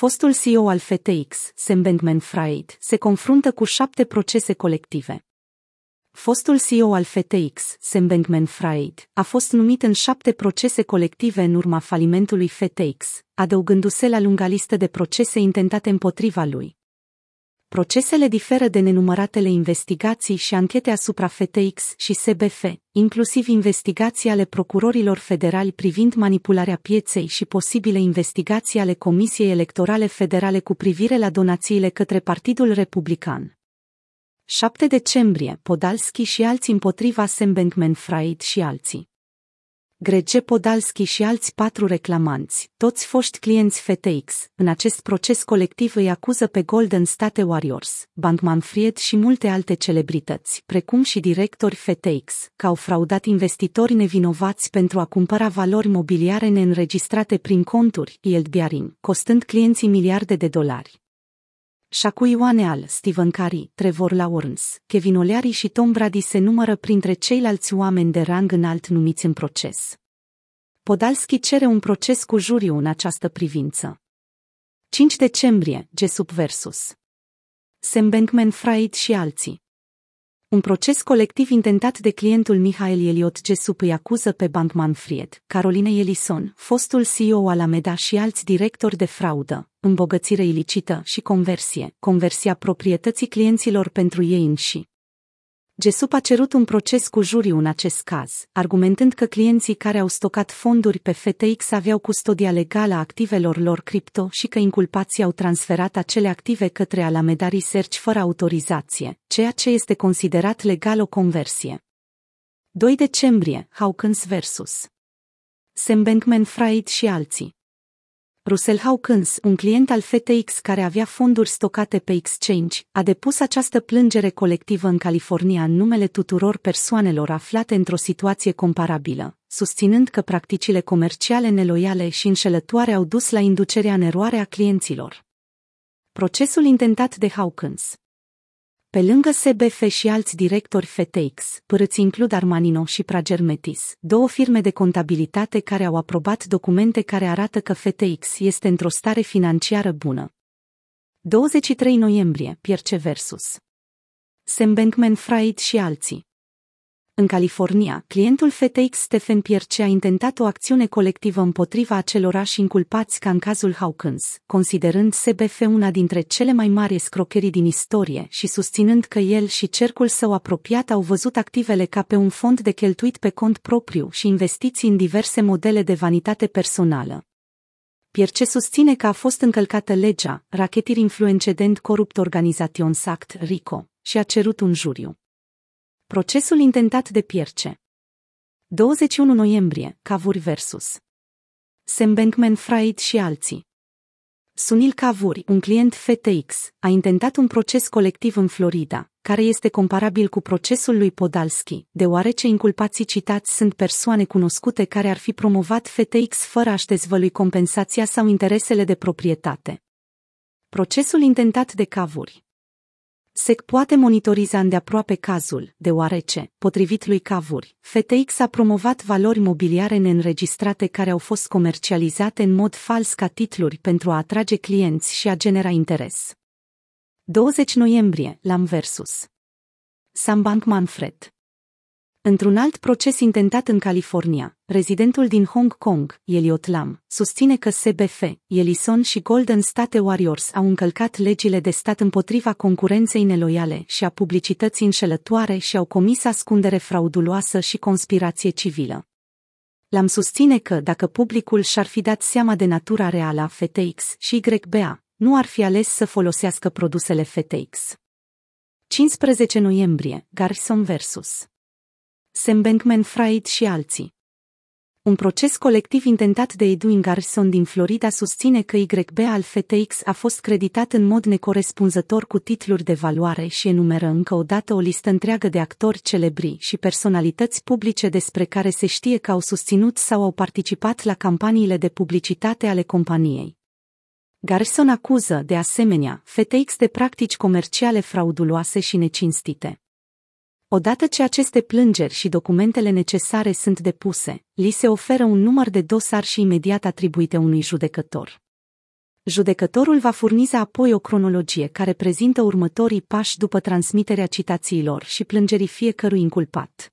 Fostul CEO al FTX, Sam Bankman-Fried, se confruntă cu șapte procese colective. Fostul CEO al FTX, Sam Bankman-Fried, a fost numit în șapte procese colective în urma falimentului FTX, adăugându-se la lunga listă de procese intentate împotriva lui. Procesele diferă de nenumăratele investigații și anchete asupra FTX și SBF, inclusiv investigații ale procurorilor federali privind manipularea pieței și posibile investigații ale Comisiei Electorale Federale cu privire la donațiile către Partidul Republican. 7 decembrie, Podalski și alții împotriva Sam Bankman-Fried și alții. Grege Podalski și alți patru reclamanți, toți foști clienți FTX, în acest proces colectiv îi acuză pe Golden State Warriors, Bankman-Fried și multe alte celebrități, precum și directori FTX, că au fraudat investitori nevinovați pentru a cumpăra valori mobiliare neînregistrate prin conturi, yield bearing, costând clienții miliarde de dolari. Shaku Ioaneal, Stephen Curry, Trevor Lawrence, Kevin O'Leary și Tom Brady se numără printre ceilalți oameni de rang înalt numiți în proces. Podalski cere un proces cu juriu în această privință. 5 decembrie, Jesup versus Sam Bankman-Fried și alții. Un proces colectiv intentat de clientul Mihail Eliot Jesup îi acuză pe Bankman-Fried, Caroline Ellison, fostul CEO al Ameda și alți directori de fraudă, îmbogățire ilicită și conversie, conversia proprietății clienților pentru ei înși. Gesup a cerut un proces cu juriu în acest caz, argumentând că clienții care au stocat fonduri pe FTX aveau custodia legală a activelor lor cripto și că inculpații au transferat acele active către Alameda Research fără autorizație, ceea ce este considerat legal o conversie. 2 decembrie, Hawkins vs. Sam Bankman-Fried și alții. Russell Hawkins, un client al FTX care avea fonduri stocate pe exchange, a depus această plângere colectivă în California în numele tuturor persoanelor aflate într-o situație comparabilă, susținând că practicile comerciale neloiale și înșelătoare au dus la inducerea în eroare a clienților. Procesul intentat de Hawkins pe lângă SBF și alți directori FTX, părăți includ Armanino și Pragermetis, două firme de contabilitate care au aprobat documente care arată că FTX este într-o stare financiară bună. 23 noiembrie, Pierce versus Sam Bankman-Fried și alții. În California, clientul FTX Stephen Pierce a intentat o acțiune colectivă împotriva acelorași inculpați ca în cazul Hawkins, considerând SBF una dintre cele mai mari escrocherii din istorie și susținând că el și cercul său apropiat au văzut activele ca pe un fond de cheltuit pe cont propriu și investiții în diverse modele de vanitate personală. Pierce susține că a fost încălcată legea, Racketeer Influencedent Corrupt Organizations Act, RICO, și a cerut un juriu. Procesul intentat de Pierce. 21 noiembrie, Cavuri versus. Sam Bankman-Fried și alții. Sunil Cavuri, un client FTX, a intentat un proces colectiv în Florida, care este comparabil cu procesul lui Podalski, deoarece inculpații citați sunt persoane cunoscute care ar fi promovat FTX fără a-și dezvălui compensația sau interesele de proprietate. Procesul intentat de Cavuri SEC poate monitoriza îndeaproape cazul, deoarece, potrivit lui Cavuri, FTX a promovat valori mobiliare neînregistrate care au fost comercializate în mod fals ca titluri pentru a atrage clienți și a genera interes. 20 noiembrie, Lam versus Sam Bankman-Fried Într-un alt proces intentat în California, rezidentul din Hong Kong, Elliot Lam, susține că SBF, Ellison și Golden State Warriors au încălcat legile de stat împotriva concurenței neloiale și a publicității înșelătoare și au comis ascundere frauduloasă și conspirație civilă. Lam susține că, dacă publicul și-ar fi dat seama de natura reală a FTX și YBA, nu ar fi ales să folosească produsele FTX. 15 noiembrie, Garrison vs. Sam Bankman-Fried și alții. Un proces colectiv intentat de Edwin Garrison din Florida susține că YB al FTX a fost creditat în mod necorespunzător cu titluri de valoare și enumeră încă o dată o listă întreagă de actori celebri și personalități publice despre care se știe că au susținut sau au participat la campaniile de publicitate ale companiei. Garrison acuză, de asemenea, FTX de practici comerciale frauduloase și necinstite. Odată ce aceste plângeri și documentele necesare sunt depuse, li se oferă un număr de dosar și imediat atribuite unui judecător. Judecătorul va furniza apoi o cronologie care prezintă următorii pași după transmiterea citațiilor și plângerii fiecărui inculpat.